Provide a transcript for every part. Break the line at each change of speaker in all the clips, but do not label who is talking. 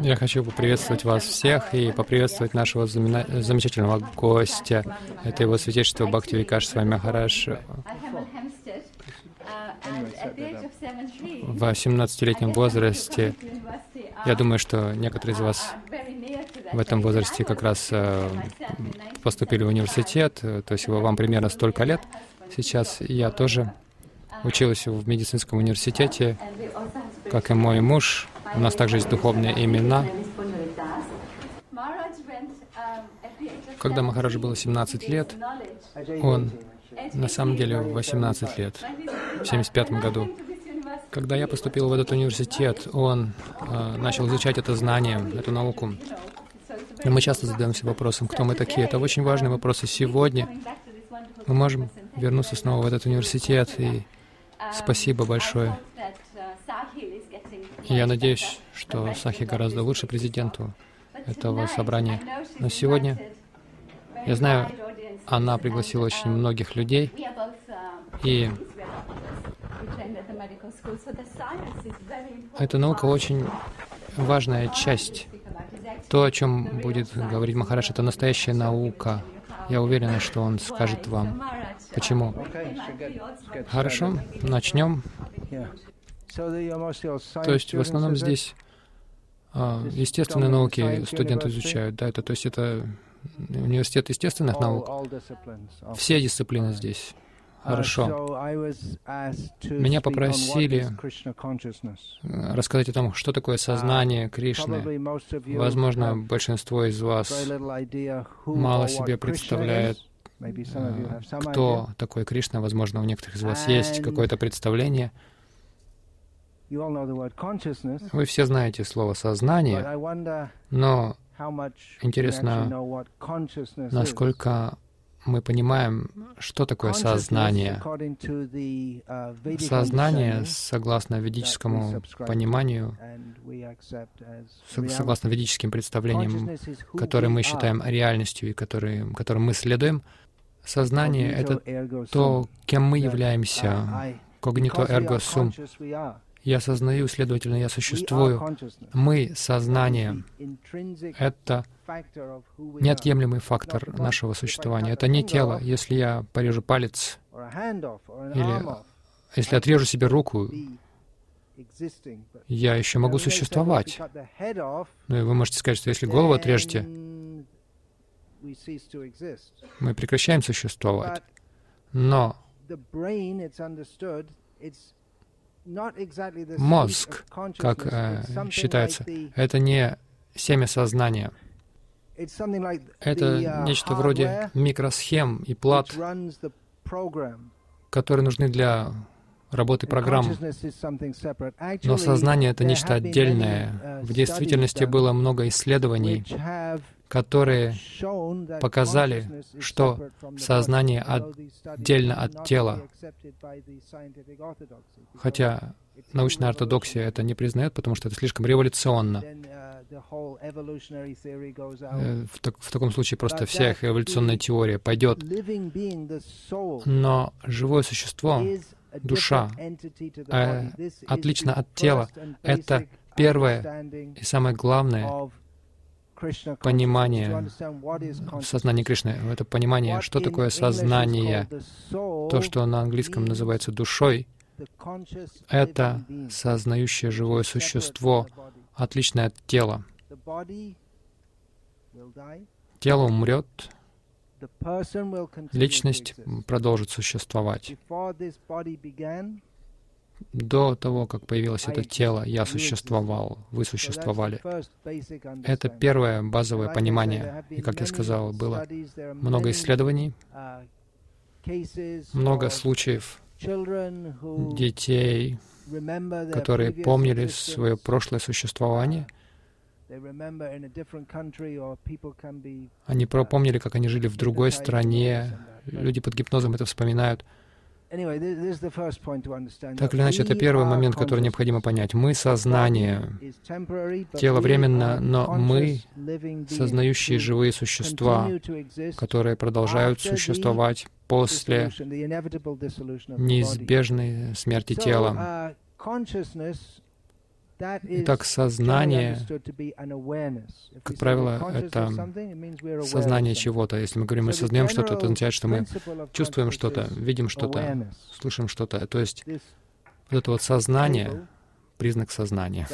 Я хочу поприветствовать вас всех и поприветствовать нашего замечательного гостя. Это его святейшество Бхакти Викаш с вами Махараш. В 17-летнем возрасте, я думаю, что некоторые из вас в этом возрасте как раз э, поступили в университет, то есть вам примерно столько лет. Сейчас я тоже училась в медицинском университете, как и мой муж. У нас также есть духовные имена. Когда Махараджа было 17 лет, он на самом деле 18 лет, в 75 году. Когда я поступил в этот университет, он э, начал изучать это знание, эту науку. И мы часто задаемся вопросом, кто мы такие. Это очень важный вопрос. И сегодня мы можем вернуться снова в этот университет. И спасибо большое. Я надеюсь, что Сахи гораздо лучше президенту этого собрания. Но сегодня, я знаю, она пригласила очень многих людей, и эта наука очень важная часть. То, о чем будет говорить Махараш, это настоящая наука. Я уверена, что он скажет вам. Почему? Хорошо, начнем. То есть в основном здесь а, естественные науки студенты изучают, да, это, то есть это университет естественных наук. Все дисциплины здесь. Хорошо. Меня попросили рассказать о том, что такое сознание Кришны. Возможно, большинство из вас мало себе представляет, э, кто такой Кришна. Возможно, у некоторых из вас есть какое-то представление. Вы все знаете слово «сознание», но интересно, насколько мы понимаем, что такое сознание. Сознание, согласно ведическому пониманию, согласно ведическим представлениям, которые мы считаем реальностью и которые, которым мы следуем, сознание — это то, кем мы являемся. Когнито эрго сум. Я сознаю, следовательно, я существую. Мы — сознание. Это неотъемлемый фактор нашего существования. Это не тело. Если я порежу палец или если отрежу себе руку, я еще могу существовать. Ну и вы можете сказать, что если голову отрежете, мы прекращаем существовать. Но мозг, как э, считается, это не семя сознания. Это
uh,
нечто вроде микросхем и плат, которые нужны для работы программ. Но сознание — это нечто отдельное.
Uh,
В действительности было много исследований, которые показали, что сознание отдельно от тела. Хотя научная ортодоксия это не признает, потому что это слишком революционно. Э, в, так, в таком случае просто вся их эволюционная теория пойдет. Но живое существо, душа, э, отлично от тела, это первое и самое главное понимание сознания Кришны. Это понимание, что такое сознание, то, что на английском называется душой, это сознающее живое существо, отличное от тела. Тело умрет, личность продолжит существовать. До того, как появилось это тело, я существовал, вы существовали. Это первое базовое понимание. И, как я сказал, было много исследований, много случаев детей, которые помнили свое прошлое существование. Они помнили, как они жили в другой стране. Люди под гипнозом это вспоминают. Так или иначе, это первый момент, который необходимо понять. Мы — сознание. Тело временно, но мы — сознающие живые существа, которые продолжают существовать после неизбежной смерти тела.
Итак, сознание, как правило, это сознание чего-то. Если мы говорим, мы сознаем что-то, это означает, что мы чувствуем что-то, видим что-то, слышим что-то. То есть вот это вот сознание, признак сознания.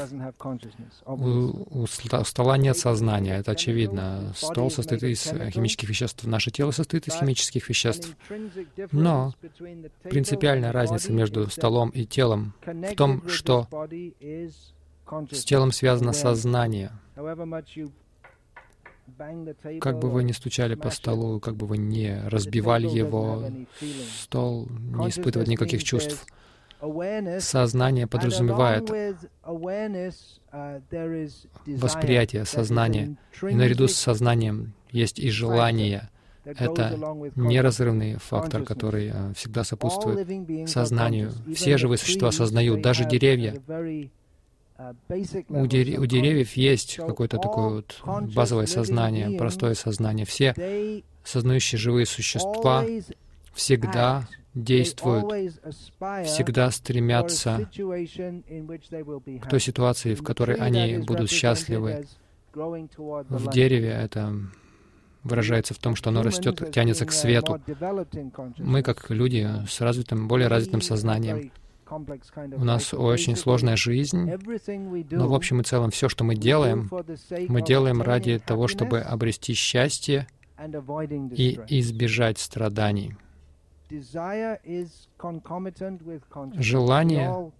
У, у стола нет сознания, это очевидно. Стол состоит из химических веществ, наше тело состоит из химических веществ. Но принципиальная разница между столом и телом в том, что с телом связано сознание. Как бы вы ни стучали по столу, как бы вы ни разбивали его, стол не испытывает никаких чувств. Сознание подразумевает восприятие сознания. И наряду с сознанием есть и желание. Это неразрывный фактор, который э, всегда сопутствует сознанию. Все живые существа осознают, даже деревья. У, дерев у деревьев есть какое-то такое вот базовое сознание, простое сознание. Все сознающие живые существа всегда действуют, всегда стремятся к той ситуации, в которой они будут счастливы. В дереве это выражается в том, что оно растет, тянется к свету. Мы, как люди с развитым, более развитым сознанием, у нас очень сложная жизнь, но в общем и целом все, что мы делаем, мы делаем ради того, чтобы обрести счастье и избежать страданий. Желание,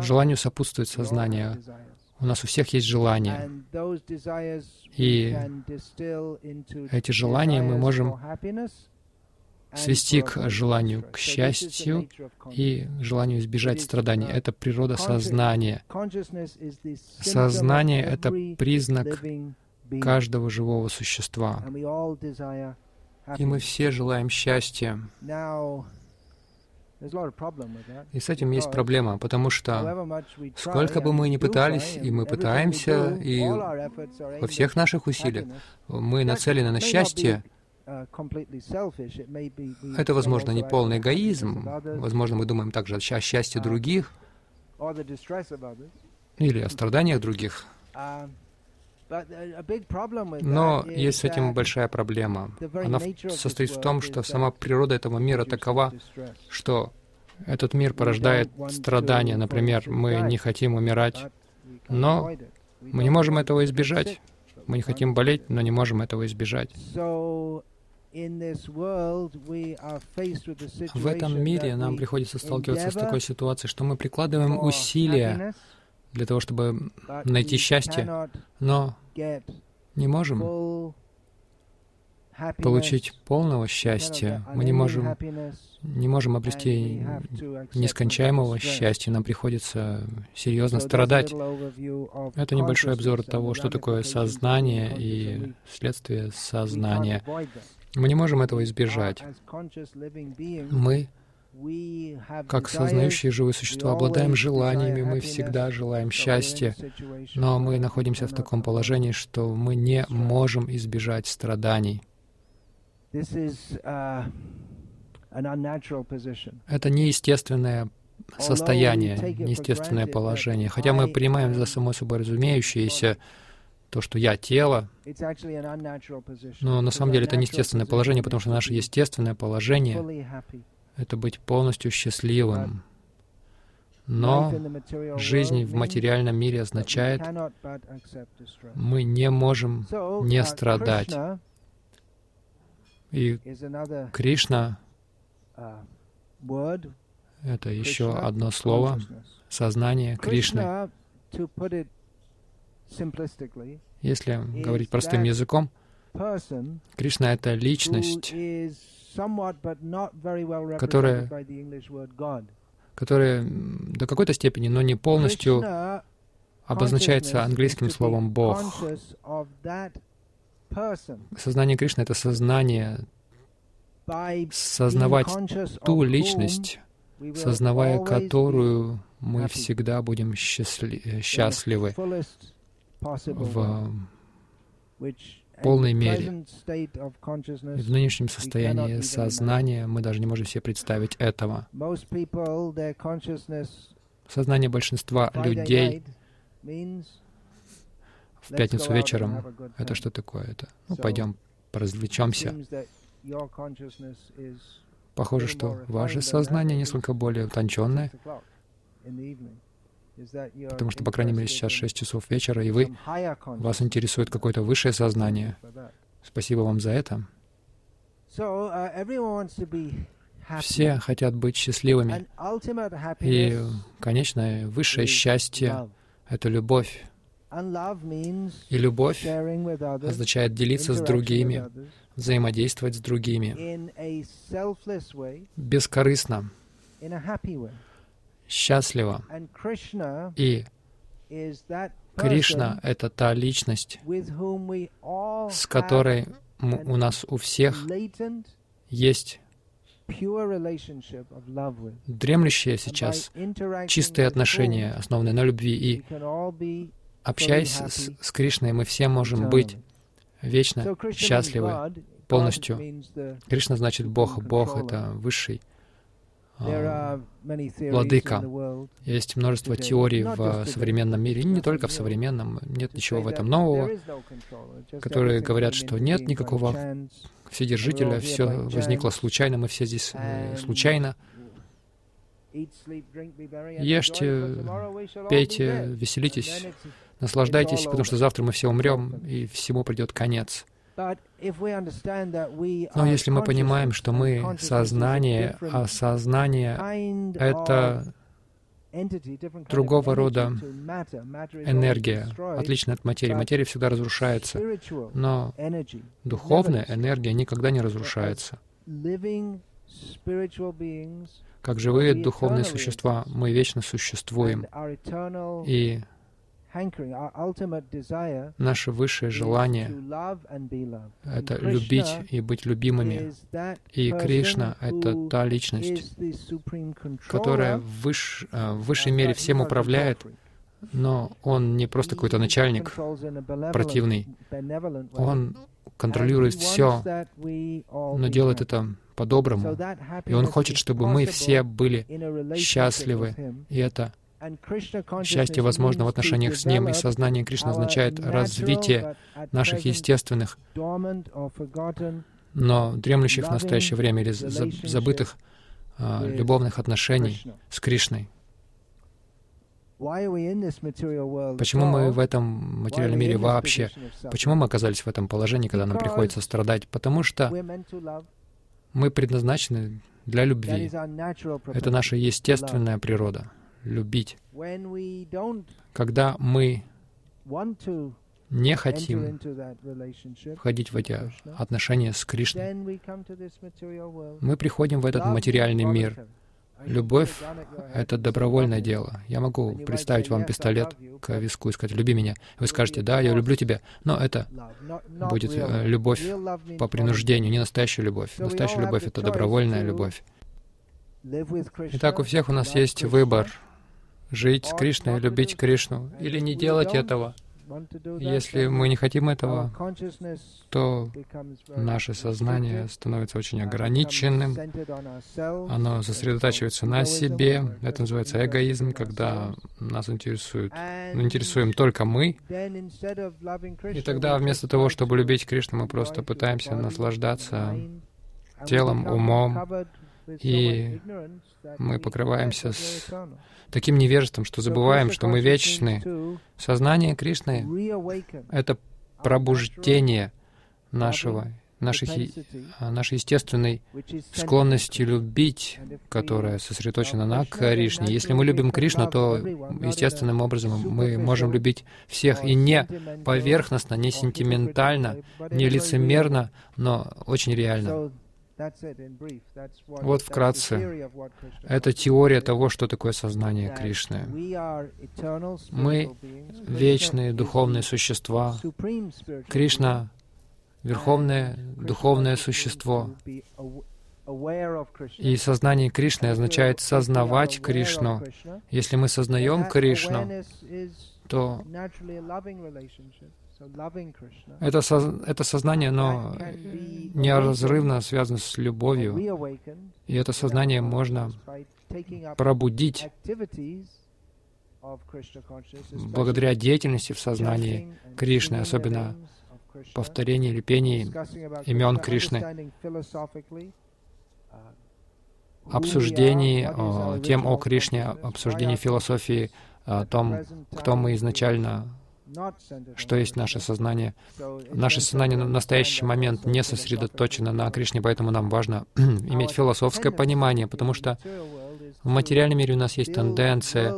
желанию сопутствует сознание. У нас у всех есть желания. И эти желания мы можем свести к желанию к счастью и желанию избежать страданий. Это природа сознания. Сознание — это признак каждого живого существа. И мы все желаем счастья. И с этим есть проблема, потому что сколько бы мы ни пытались, и мы пытаемся, и во всех наших усилиях мы нацелены на счастье, это, возможно, не полный эгоизм. Возможно, мы думаем также о счастье других или о страданиях других. Но есть с этим большая проблема. Она состоит в том, что сама природа этого мира такова, что этот мир порождает страдания. Например, мы не хотим умирать, но мы не можем этого избежать. Мы не хотим болеть, но не можем этого избежать. В этом мире нам приходится сталкиваться с такой ситуацией, что мы прикладываем усилия для того, чтобы найти счастье, но не можем получить полного счастья. Мы не можем, не можем обрести нескончаемого счастья. Нам приходится серьезно страдать. Это небольшой обзор того, что такое сознание и следствие сознания. Мы не можем этого избежать. Мы как сознающие живые существа обладаем желаниями, мы всегда желаем счастья, но мы находимся в таком положении, что мы не можем избежать страданий. Это неестественное состояние, неестественное положение. Хотя мы принимаем за само собой разумеющееся то, что я тело, но на самом деле это неестественное положение, потому что наше естественное положение это быть полностью счастливым. Но жизнь в материальном мире означает, мы не можем не страдать. И Кришна — это еще одно слово, сознание Кришны. Если говорить простым языком, Кришна — это личность, которая, которая до какой-то степени, но не полностью обозначается английским словом «Бог». Сознание Кришны — это сознание, сознавать ту личность, сознавая которую мы всегда будем счастли счастливы в полной мере. И в нынешнем состоянии сознания мы даже не можем себе представить этого. Сознание большинства людей в пятницу вечером — это что такое? Это, ну, пойдем поразвлечемся. Похоже, что ваше сознание несколько более утонченное, потому что, по крайней мере, сейчас 6 часов вечера, и вы, вас интересует какое-то высшее сознание. Спасибо вам за это. Все хотят быть счастливыми. И, конечно, высшее счастье — это любовь. И любовь означает делиться с другими, взаимодействовать с другими бескорыстно, счастливо. И Кришна — это та личность, с которой у нас у всех есть дремлющие сейчас чистые отношения, основанные на любви. И общаясь с, с Кришной, мы все можем быть вечно счастливы полностью. Кришна значит Бог. Бог — это высший владыка. Есть множество теорий в современном мире, не только в современном, нет ничего в этом нового, которые говорят, что нет никакого вседержителя, все возникло случайно, мы все здесь э, случайно. Ешьте, пейте, веселитесь, наслаждайтесь, потому что завтра мы все умрем, и всему придет конец. Но если мы понимаем, что мы сознание, а сознание — это другого рода энергия, отличная от материи. Материя всегда разрушается, но духовная энергия никогда не разрушается. Как живые духовные существа, мы вечно существуем, и Наше высшее желание — это любить и быть любимыми. И Кришна — это та личность, которая в, выш, э, в высшей мере всем управляет, но Он не просто какой-то начальник противный. Он контролирует все, но делает это по-доброму. И Он хочет, чтобы мы все были счастливы. И это Счастье возможно в отношениях с Ним, и сознание Кришны означает развитие наших естественных, но дремлющих в настоящее время или забытых а, любовных отношений с Кришной. Почему мы в этом материальном мире вообще? Почему мы оказались в этом положении, когда нам приходится страдать? Потому что мы предназначены для любви. Это наша естественная природа любить. Когда мы не хотим входить в эти отношения с Кришной, мы приходим в этот материальный мир. Любовь — это добровольное дело. Я могу представить вам пистолет к виску и сказать «люби меня». Вы скажете «да, я люблю тебя», но это будет э, любовь по принуждению, не настоящая любовь. Настоящая любовь — это добровольная любовь. Итак, у всех у нас есть выбор жить с Кришной, любить Кришну, или не делать этого. Если мы не хотим этого, то наше сознание становится очень ограниченным, оно сосредотачивается на себе. Это называется эгоизм, когда нас интересует, ну, интересуем только мы. И тогда вместо того, чтобы любить Кришну, мы просто пытаемся наслаждаться телом, умом, и мы покрываемся с таким невежеством, что забываем, что мы вечны. Сознание Кришны — это пробуждение нашего, нашей, а, нашей естественной склонности любить, которая сосредоточена на Кришне. Если мы любим Кришну, то естественным образом мы можем любить всех и не поверхностно, не сентиментально, не лицемерно, но очень реально. Вот вкратце. Это теория того, что такое сознание Кришны. Мы — вечные духовные существа. Кришна — верховное духовное существо. И сознание Кришны означает сознавать Кришну. Если мы сознаем Кришну, то это, со, это сознание, оно неразрывно связано с любовью. И это сознание можно пробудить благодаря деятельности в сознании Кришны, особенно повторении или пении имен Кришны, обсуждении о, тем о Кришне, обсуждении философии, о том, кто мы изначально, что есть наше сознание. Наше сознание в настоящий момент не сосредоточено на Кришне, поэтому нам важно иметь философское понимание, потому что в материальном мире у нас есть тенденция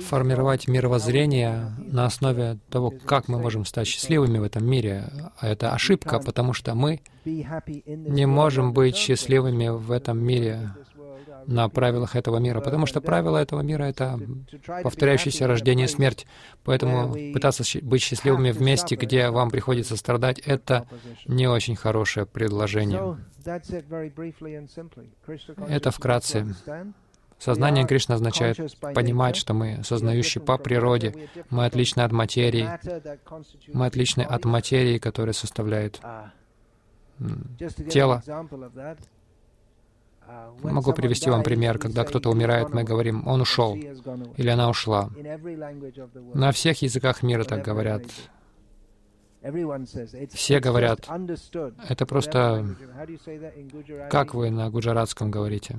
формировать мировоззрение на основе того, как мы можем стать счастливыми в этом мире. А это ошибка, потому что мы не можем быть счастливыми в этом мире на правилах этого мира, потому что правила этого мира — это повторяющееся рождение и смерть. Поэтому пытаться быть счастливыми в месте, где вам приходится страдать, это не очень хорошее предложение. Это вкратце. Сознание Кришны означает понимать, что мы сознающие по природе, мы отличны от материи, мы отличны от материи, которая составляет тело. Могу привести вам пример, когда кто-то умирает, мы говорим, он ушел, или она ушла. На всех языках мира так говорят. Все говорят, это просто, как вы на гуджаратском говорите?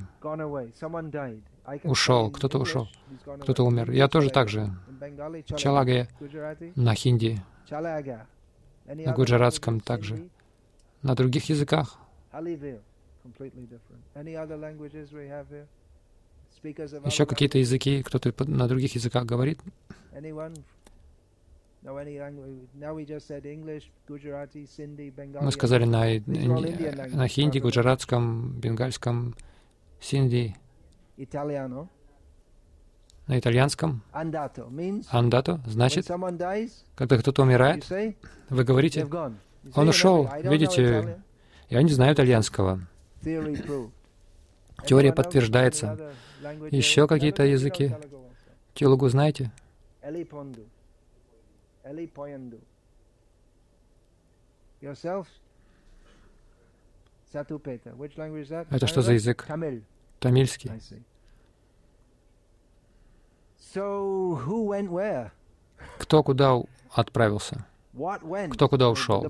Ушел, кто-то ушел, кто-то умер. Я тоже так же. Чалага на хинди, на гуджаратском также, на других языках. Еще какие-то языки, кто-то на других языках говорит? Мы сказали на, на хинди, гуджаратском, бенгальском, синди, на итальянском. Андато значит, когда кто-то умирает, вы говорите, он ушел, видите, я не знаю итальянского. Теория подтверждается. Еще какие-то языки. Телугу знаете? Это что за язык? Тамильский. Кто куда отправился? Кто куда ушел?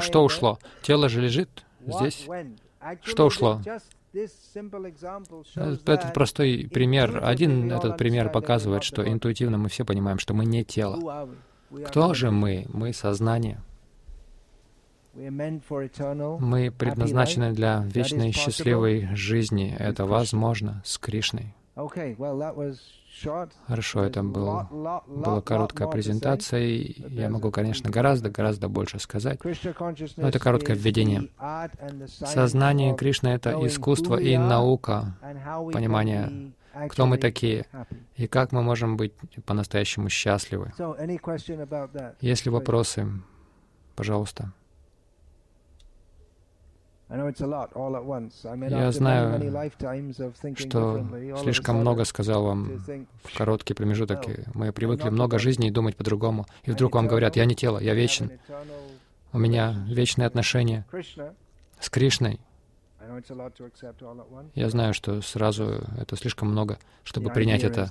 Что ушло? Тело же лежит здесь. Что ушло? Этот простой пример, один этот пример показывает, что интуитивно мы все понимаем, что мы не тело. Кто же мы? Мы сознание. Мы предназначены для вечной счастливой жизни. Это возможно с Кришной. Хорошо, это был, была короткая презентация, и я могу, конечно, гораздо-гораздо больше сказать, но это короткое введение. Сознание Кришны — это искусство и наука, понимание, кто мы такие и как мы можем быть по-настоящему счастливы. Есть ли вопросы? Пожалуйста. Я знаю, что слишком много сказал вам в короткий промежуток. Мы привыкли много жизней думать по-другому. И вдруг вам говорят, я не тело, я вечен. У меня вечные отношения с Кришной. Я знаю, что сразу это слишком много, чтобы принять это.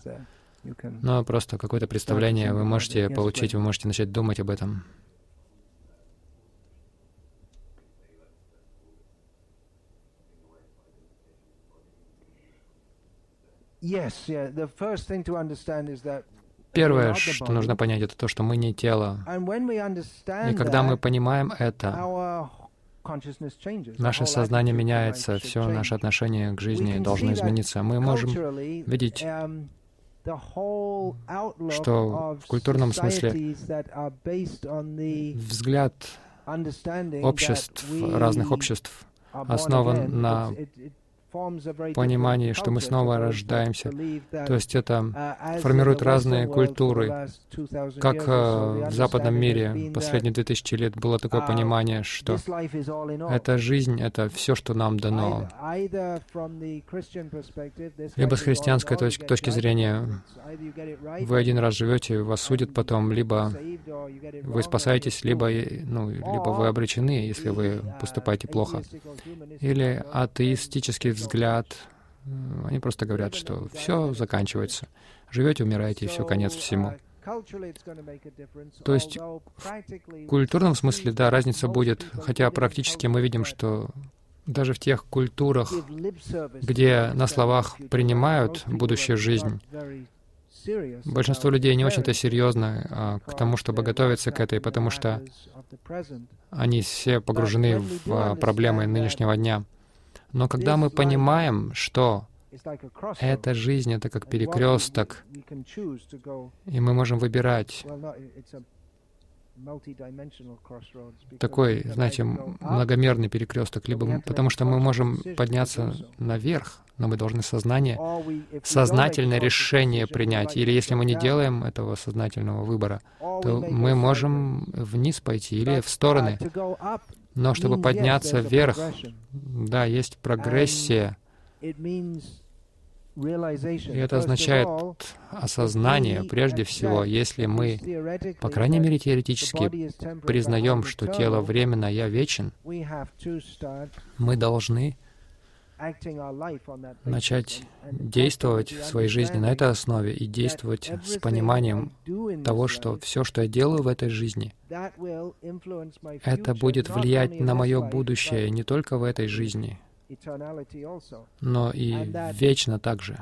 Но просто какое-то представление вы можете получить, вы можете начать думать об этом. Первое, что нужно понять, это то, что мы не тело. И когда мы понимаем это, наше сознание меняется, все наше отношение к жизни должно измениться. Мы можем видеть um, что в культурном смысле взгляд обществ, разных обществ основан на понимании, что мы снова рождаемся. То есть это формирует разные культуры. Как э, в западном мире последние 2000 лет было такое понимание, что эта жизнь — это все, что нам дано. Либо с христианской точки, точки зрения вы один раз живете, вас судят потом, либо вы спасаетесь, либо, ну, либо вы обречены, если вы поступаете плохо. Или атеистический взгляд, они просто говорят, что все заканчивается. живете, умираете, и все, конец всему. То есть в культурном смысле, да, разница будет, хотя практически мы видим, что даже в тех культурах, где на словах принимают будущую жизнь, большинство людей не очень-то серьезно а, к тому, чтобы готовиться к этой, потому что они все погружены в а, проблемы нынешнего дня. Но когда мы понимаем, что эта жизнь — это как перекресток, и мы можем выбирать такой, знаете, многомерный перекресток, либо потому что мы можем подняться наверх, но мы должны сознание, сознательное решение принять. Или если мы не делаем этого сознательного выбора, то мы можем вниз пойти или в стороны. Но чтобы подняться вверх, да, есть прогрессия. И это означает осознание, прежде всего, если мы, по крайней мере теоретически, признаем, что тело временно, я вечен, мы должны начать действовать в своей жизни на этой основе и действовать с пониманием того, что все, что я делаю в этой жизни, это будет влиять на мое будущее не только в этой жизни, но и вечно также.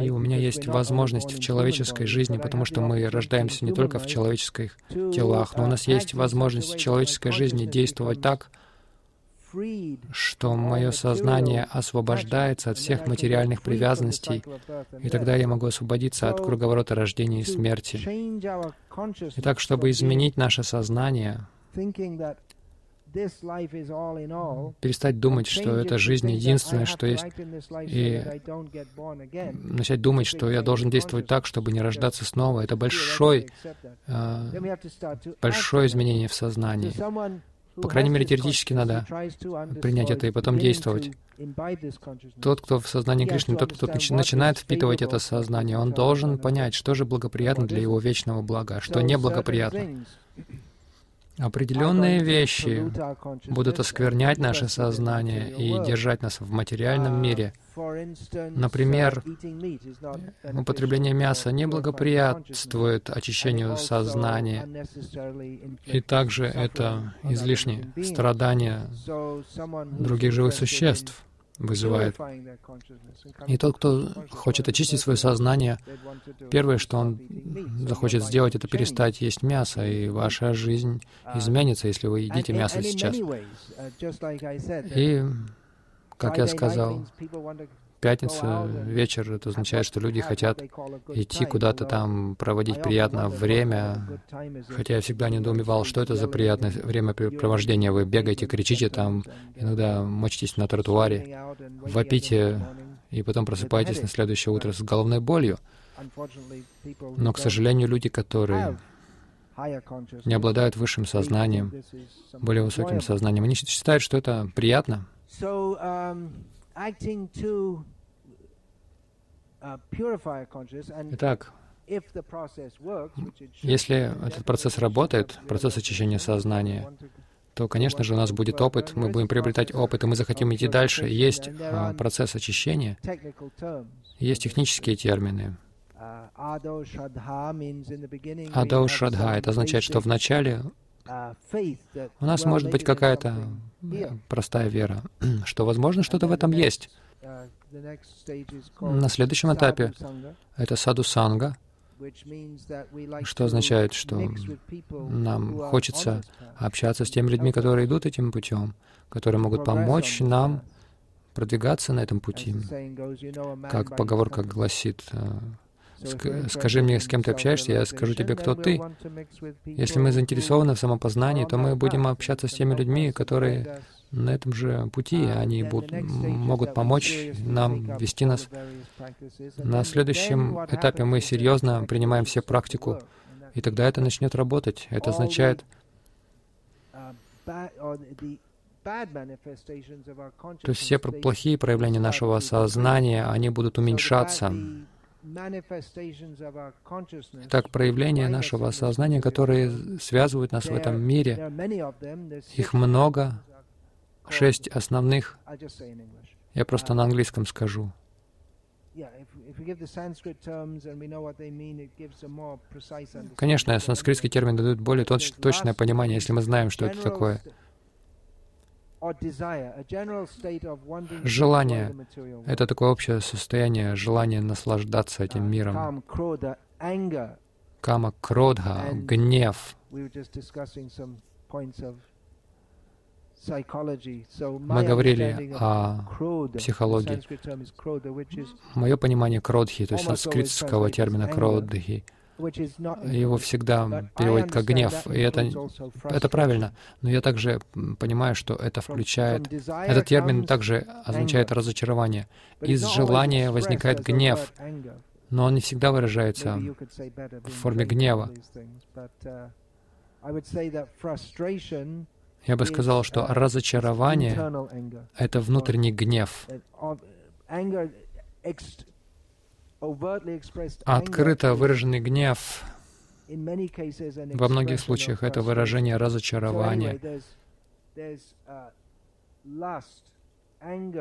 И у меня есть возможность в человеческой жизни, потому что мы рождаемся не только в человеческих телах, но у нас есть возможность в человеческой жизни действовать так, что мое сознание освобождается от всех материальных привязанностей, и тогда я могу освободиться от круговорота рождения и смерти. Итак, чтобы изменить наше сознание, перестать думать, что эта жизнь единственное, что есть, и начать думать, что я должен действовать так, чтобы не рождаться снова. Это большой, э, большое изменение в сознании. По крайней мере, теоретически надо принять это и потом действовать. Тот, кто в сознании Кришны, тот, кто начинает впитывать это сознание, он должен понять, что же благоприятно для его вечного блага, что неблагоприятно. Определенные вещи будут осквернять наше сознание и держать нас в материальном мире. Например, употребление мяса не благоприятствует очищению сознания, и также это излишнее страдание других живых существ вызывает. И тот, кто хочет очистить свое сознание, первое, что он захочет сделать, это перестать есть мясо, и ваша жизнь изменится, если вы едите мясо сейчас. И, как я сказал, пятница, вечер, это означает, что люди хотят идти куда-то там, проводить приятное время. Хотя я всегда недоумевал, что это за приятное времяпрепровождение. Вы бегаете, кричите там, иногда мочитесь на тротуаре, вопите, и потом просыпаетесь на следующее утро с головной болью. Но, к сожалению, люди, которые не обладают высшим сознанием, более высоким сознанием, они считают, что это приятно. Uh, Итак, если этот процесс работает, процесс очищения сознания, то, конечно же, у нас будет опыт, мы будем приобретать опыт, и мы захотим идти дальше. Есть а, процесс очищения, есть технические термины. Uh, Адо Шрадха — это означает, что вначале uh, у нас может быть какая-то простая вера, что, возможно, что-то в этом есть. На следующем этапе это саду санга, что означает, что нам хочется общаться с теми людьми, которые идут этим путем, которые могут помочь нам продвигаться на этом пути. Как поговорка гласит, «Скажи мне, с кем ты общаешься, я скажу тебе, кто ты». Если мы заинтересованы в самопознании, то мы будем общаться с теми людьми, которые на этом же пути а, они будут, могут помочь нам вести нас. На следующем этапе мы серьезно принимаем все практику, и тогда это начнет работать. Это означает,
uh,
то есть все плохие проявления нашего сознания, они будут уменьшаться. Так, проявления нашего сознания, которые связывают нас в этом мире, их много, шесть основных. Я просто на английском скажу. Конечно, санскритский термин дает более точ точное понимание, если мы знаем, что это такое. Желание — это такое общее состояние, желание наслаждаться этим миром. Кама, кродха, гнев. Мы говорили о психологии. Мое понимание кродхи, то есть санскритского термина кродхи, его всегда переводят как гнев, и это, это правильно. Но я также понимаю, что это включает... Этот термин также означает разочарование. Из желания возникает гнев, но он не всегда выражается в форме гнева. Я бы сказал, что разочарование — это внутренний гнев. Открыто выраженный гнев во многих случаях это выражение разочарования.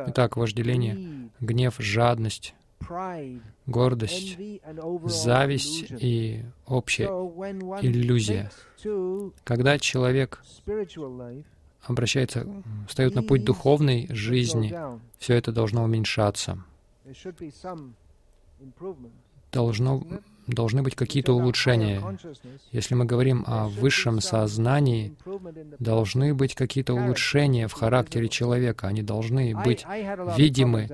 Итак, вожделение, гнев, жадность, гордость, зависть и общая иллюзия. Когда человек обращается, встает на путь духовной жизни, все это должно уменьшаться. Должно, должны быть какие-то улучшения. Если мы говорим о высшем сознании, должны быть какие-то улучшения в характере человека. Они должны быть видимы.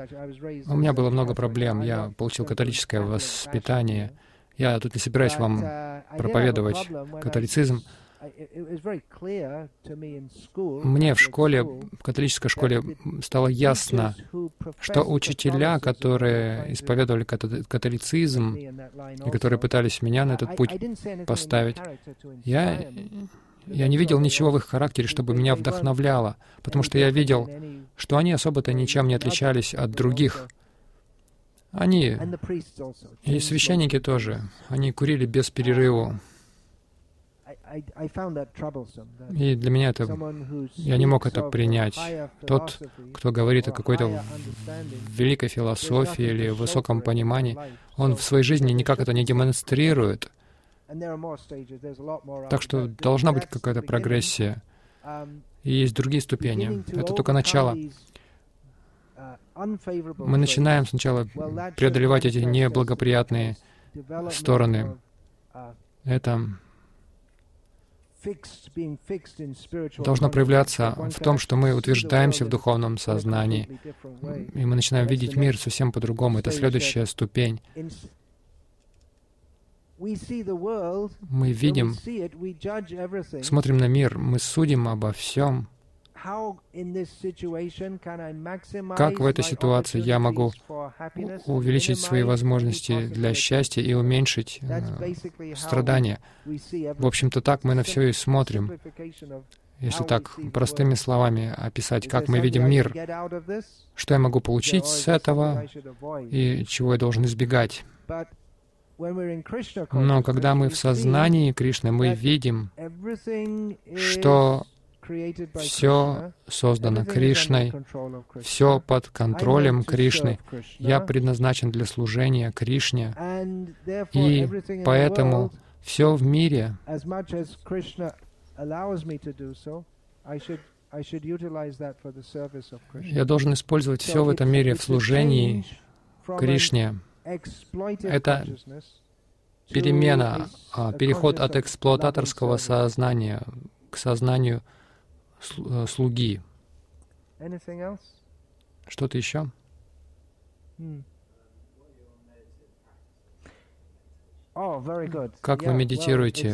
У меня было много проблем. Я получил католическое воспитание. Я тут не собираюсь вам проповедовать католицизм, мне в школе, в католической школе стало ясно, что учителя, которые исповедовали католицизм и которые пытались меня на этот путь поставить, я, я не видел ничего в их характере, чтобы меня вдохновляло, потому что я видел, что они особо-то ничем не отличались от других. Они, и священники тоже, они курили без перерыва. И для меня это... Я не мог это принять. Тот, кто говорит о какой-то великой философии или высоком понимании, он в своей жизни никак это не демонстрирует. Так что должна быть какая-то прогрессия.
Um,
И есть другие ступени. Это только начало.
Uh,
Мы начинаем сначала преодолевать эти неблагоприятные стороны.
Uh,
это должно проявляться в том, что мы утверждаемся в духовном сознании, и мы начинаем видеть мир совсем по-другому. Это следующая ступень. Мы видим, смотрим на мир, мы судим обо всем, как в этой ситуации я могу увеличить свои возможности для счастья и уменьшить э, страдания? В общем-то, так мы на все и смотрим. Если так простыми словами описать, как мы видим мир, что я могу получить с этого и чего я должен избегать. Но когда мы в сознании Кришны, мы видим, что все создано Кришной, все под контролем Кришны. Я предназначен для служения Кришне, и поэтому все в мире я должен использовать все в этом мире в служении Кришне. Это перемена, а, переход от эксплуататорского сознания к сознанию слуги. Что-то еще?
Hmm. Oh,
как вы медитируете?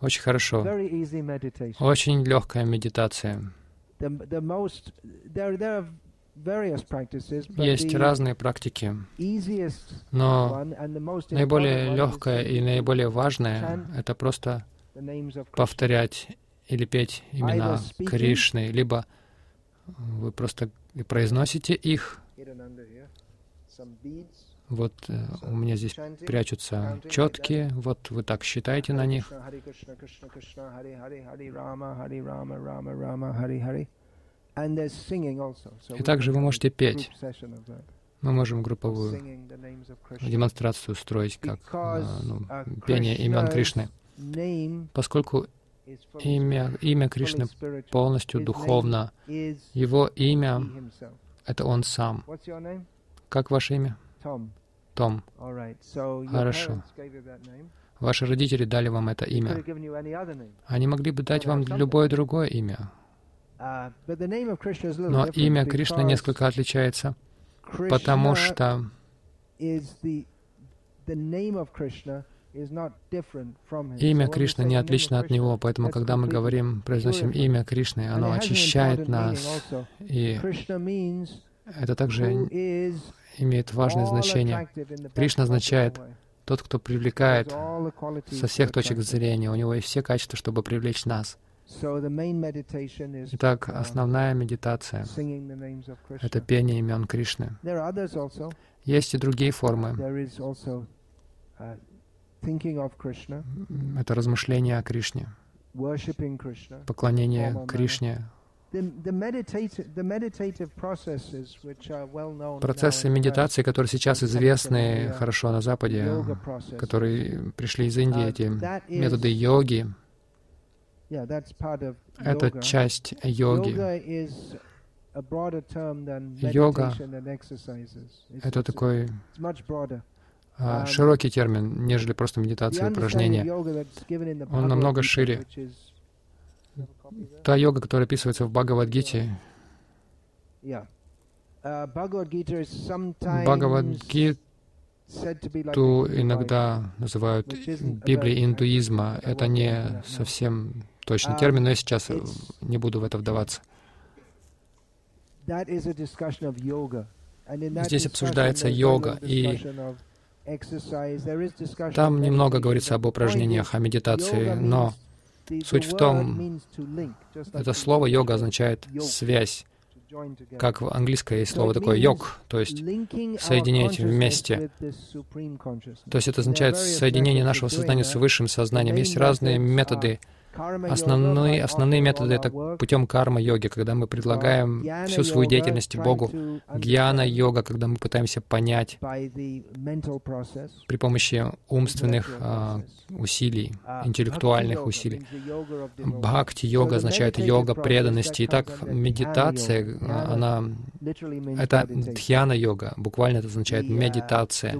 Очень хорошо. Очень легкая медитация. Есть разные практики, но наиболее легкая и наиболее важная — это просто повторять или петь имена Кришны, либо вы просто произносите их. Вот э, у меня здесь прячутся четкие, вот вы так считаете на них. И также вы можете петь. Мы можем групповую демонстрацию устроить как ну, пение имен Кришны, поскольку имя, имя Кришны полностью духовно. Его имя — это Он Сам. Как ваше имя? Том. Хорошо. Ваши родители дали вам это имя. Они могли бы дать вам любое другое имя. Но имя Кришны несколько отличается, потому что Имя Кришны не отлично от него, поэтому когда мы говорим, произносим имя Кришны, оно очищает нас. И это также имеет важное значение. Кришна означает тот, кто привлекает со всех точек зрения. У него есть все качества, чтобы привлечь нас. Итак, основная медитация — это пение имен Кришны. Есть и другие формы. Это размышление о Кришне, поклонение Кришне. Процессы медитации, которые сейчас известны хорошо на Западе, которые пришли из Индии, эти методы йоги, это часть йоги. Йога — это такой широкий термин, нежели просто медитация и упражнения. Он намного шире. Та йога, которая описывается в Бхагавадгите, Бхагавадгиту иногда называют Библией индуизма. Это не совсем точный термин, но я сейчас не буду в это вдаваться. Здесь обсуждается йога, и там немного говорится об упражнениях, о медитации, но суть в том, это слово йога означает связь. Как в английском есть слово такое йог, то есть соединять вместе. То есть это означает соединение нашего сознания с высшим сознанием. Есть разные методы Основные, основные методы — это путем карма-йоги, когда мы предлагаем всю свою деятельность Богу. Гьяна-йога, когда мы пытаемся понять при помощи умственных а, усилий, интеллектуальных усилий. Бхакти-йога означает йога преданности. Итак, медитация, она... Это дхьяна-йога. Буквально это означает медитация.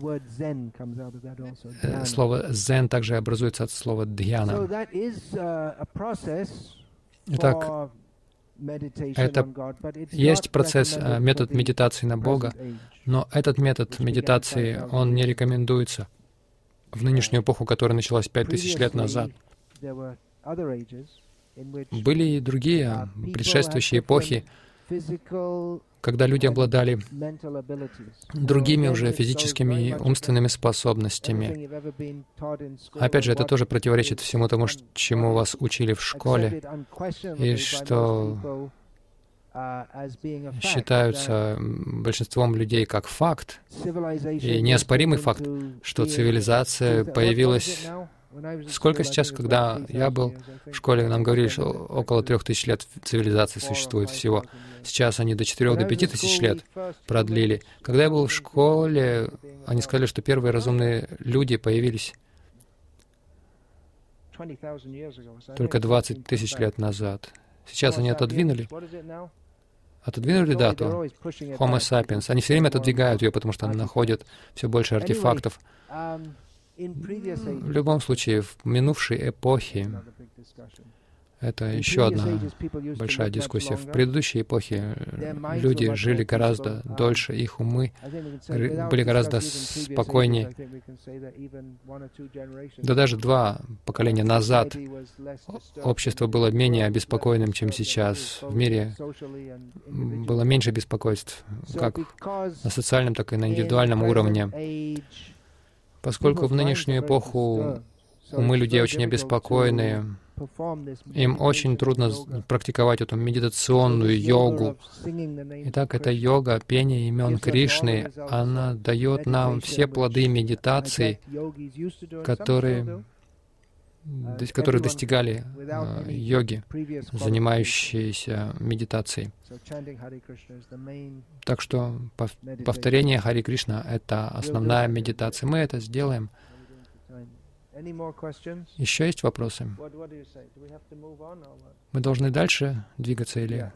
Э, слово «зен» также образуется от слова «дхьяна». Итак, это есть процесс, э, метод медитации на Бога, но этот метод медитации, он не рекомендуется в нынешнюю эпоху, которая началась пять тысяч лет назад. Были и другие предшествующие эпохи, когда люди обладали другими уже физическими и умственными способностями. Опять же, это тоже противоречит всему тому, чему вас учили в школе, и что считаются большинством людей как факт, и неоспоримый факт, что цивилизация появилась Сколько сейчас, когда я был в школе, нам говорили, что около трех тысяч лет цивилизации существует всего. Сейчас они до четырех, до пяти тысяч лет продлили. Когда я был в школе, они сказали, что первые разумные люди появились только 20 тысяч лет назад. Сейчас они отодвинули. Отодвинули дату Homo sapiens. Они все время отодвигают ее, потому что находят все больше артефактов. В любом случае, в минувшей эпохе, это еще одна большая дискуссия. В предыдущей эпохе люди жили гораздо дольше, их умы были гораздо спокойнее. Да даже два поколения назад общество было менее обеспокоенным, чем сейчас. В мире было меньше беспокойств, как на социальном, так и на индивидуальном уровне. Поскольку в нынешнюю эпоху умы людей очень обеспокоены, им очень трудно практиковать эту медитационную йогу. Итак, эта йога, пение имен Кришны, она дает нам все плоды медитации, которые которые достигали э, йоги, занимающиеся медитацией. Так что повторение Хари Кришна — это основная медитация. Мы это сделаем. Еще есть вопросы? Мы должны дальше двигаться или...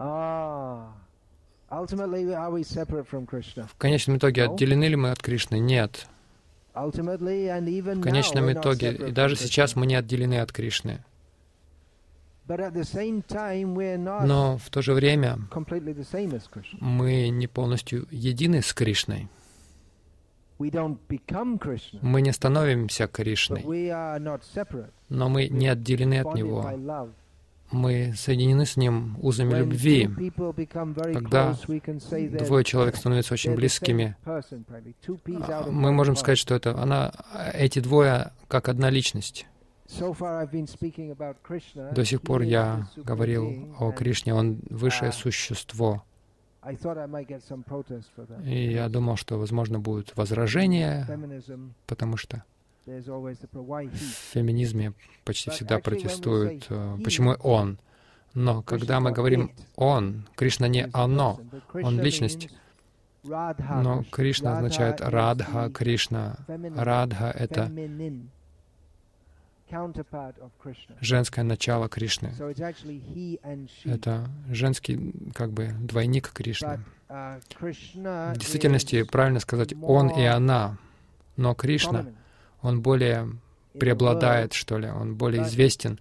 Ah. В
конечном итоге отделены ли мы от Кришны? Нет. В конечном итоге, и даже сейчас мы не отделены от Кришны. Но в то же время мы не полностью едины с Кришной. Мы не становимся Кришной, но мы не отделены от Него. мы соединены с Ним узами любви. Когда двое человек становятся очень близкими, мы можем сказать, что это она, эти двое как одна личность. До сих пор я говорил о Кришне, Он высшее существо. И я думал, что, возможно, будет возражение, потому что в феминизме почти всегда протестуют, э, почему он. Но когда мы говорим «он», Кришна не «оно», он — личность. Но Кришна означает Радха, Кришна. Радха — это женское начало Кришны. Это женский, как бы, двойник Кришны.
Uh,
В действительности, правильно сказать, он и она. Но Кришна — он более преобладает, что ли, он более известен.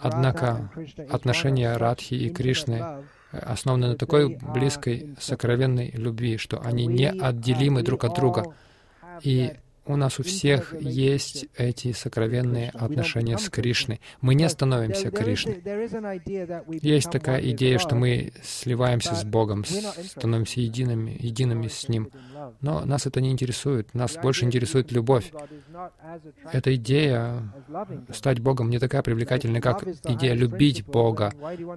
Однако отношения Радхи и Кришны основаны на такой близкой, сокровенной любви, что они неотделимы друг от друга. И у нас у всех есть эти сокровенные отношения с Кришной. Мы не становимся Кришной. Есть такая идея, что мы сливаемся с Богом, становимся едиными, едиными с Ним. Но нас это не интересует. Нас больше интересует любовь. Эта идея стать Богом не такая привлекательная, как идея любить Бога.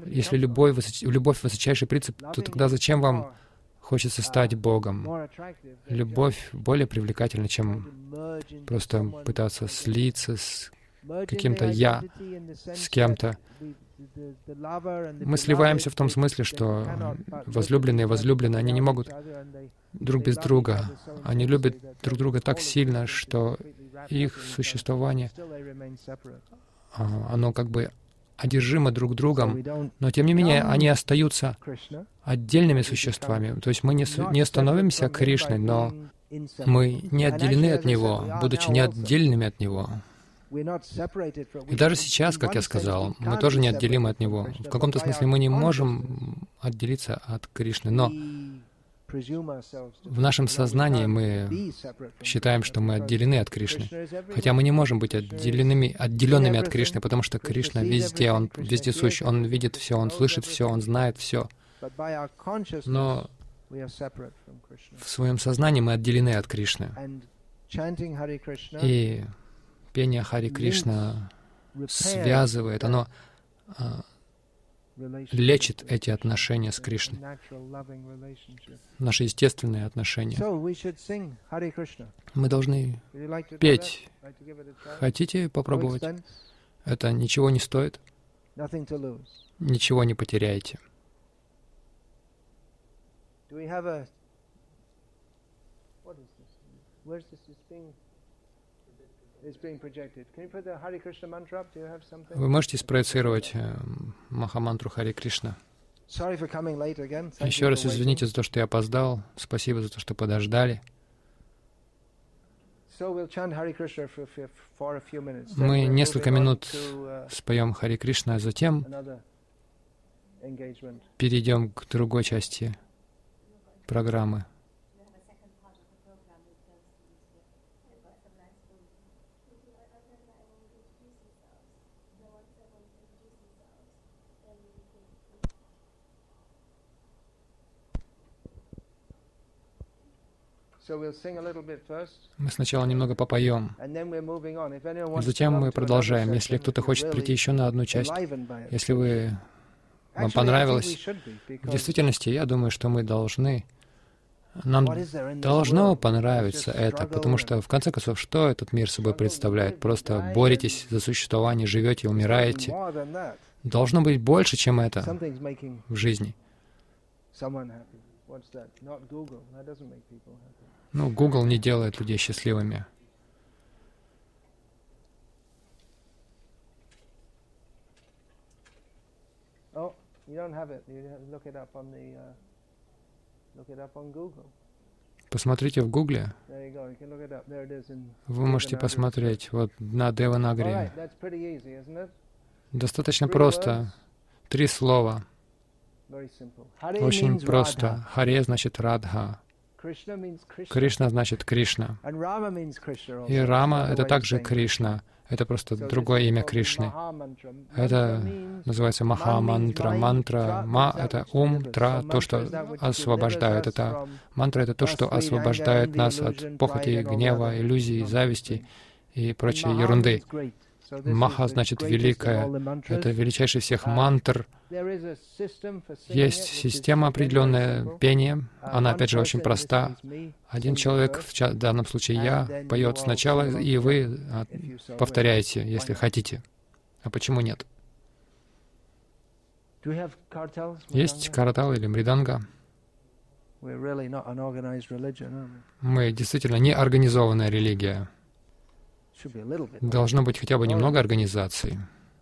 Если любовь, любовь — высочайший принцип, то тогда зачем вам Хочется стать Богом. Любовь более привлекательна, чем просто пытаться слиться с каким-то «я», с кем-то. Мы сливаемся в том смысле, что возлюбленные и возлюбленные, они не могут друг без друга. Они любят друг друга так сильно, что их существование, а, оно как бы одержимы друг другом, но тем не менее они остаются отдельными существами. То есть мы не, не становимся Кришной, но мы не отделены от Него, будучи не отдельными от Него. И даже сейчас, как я сказал, мы тоже не отделимы от Него. В каком-то смысле мы не можем отделиться от Кришны, но в нашем сознании мы считаем, что мы отделены от Кришны, хотя мы не можем быть отделенными, отделенными от Кришны, потому что Кришна везде, Он везде сущ, Он видит все, Он слышит все, Он знает все. Но в своем сознании мы отделены от Кришны. И пение Хари Кришна связывает, оно а, лечит эти отношения с Кришной, наши естественные отношения. Мы должны петь. Хотите попробовать? Это ничего не стоит. Ничего не потеряете. Вы можете спроецировать э, Махамантру Хари Кришна? Еще раз извините за то, что я опоздал. Спасибо за то, что подождали. Мы несколько минут uh, споем Хари Кришна, а затем перейдем к другой части программы. Мы сначала немного попоем, затем мы продолжаем. Если кто-то хочет прийти еще на одну часть, если вы вам понравилось. В действительности, я думаю, что мы должны нам должно понравиться это, потому что, в конце концов, что этот мир собой представляет? Просто боретесь за существование, живете, умираете. Должно быть больше, чем это в жизни. Ну, Google не делает людей счастливыми.
Oh, you don't have it. You look it up on the uh,
Посмотрите в Гугле. Вы можете посмотреть вот на Деванагари. Достаточно просто. Три слова. Очень просто. Харе значит Радха. Кришна значит Кришна. И Рама — это также Кришна. Это просто другое имя Кришны. Это называется Маха-мантра. Мантра, ма — это ум, тра — то, что освобождает. Это мантра — это то, что освобождает нас от похоти, гнева, иллюзий, зависти и прочей ерунды. Маха значит великая. Это величайший всех мантр. Есть система определенная пения. Она, опять же, очень проста. Один человек, в данном случае я, поет сначала, и вы а, повторяете, если хотите. А почему нет? Есть картал или мриданга. Мы действительно не организованная религия. Должно быть хотя бы немного организации.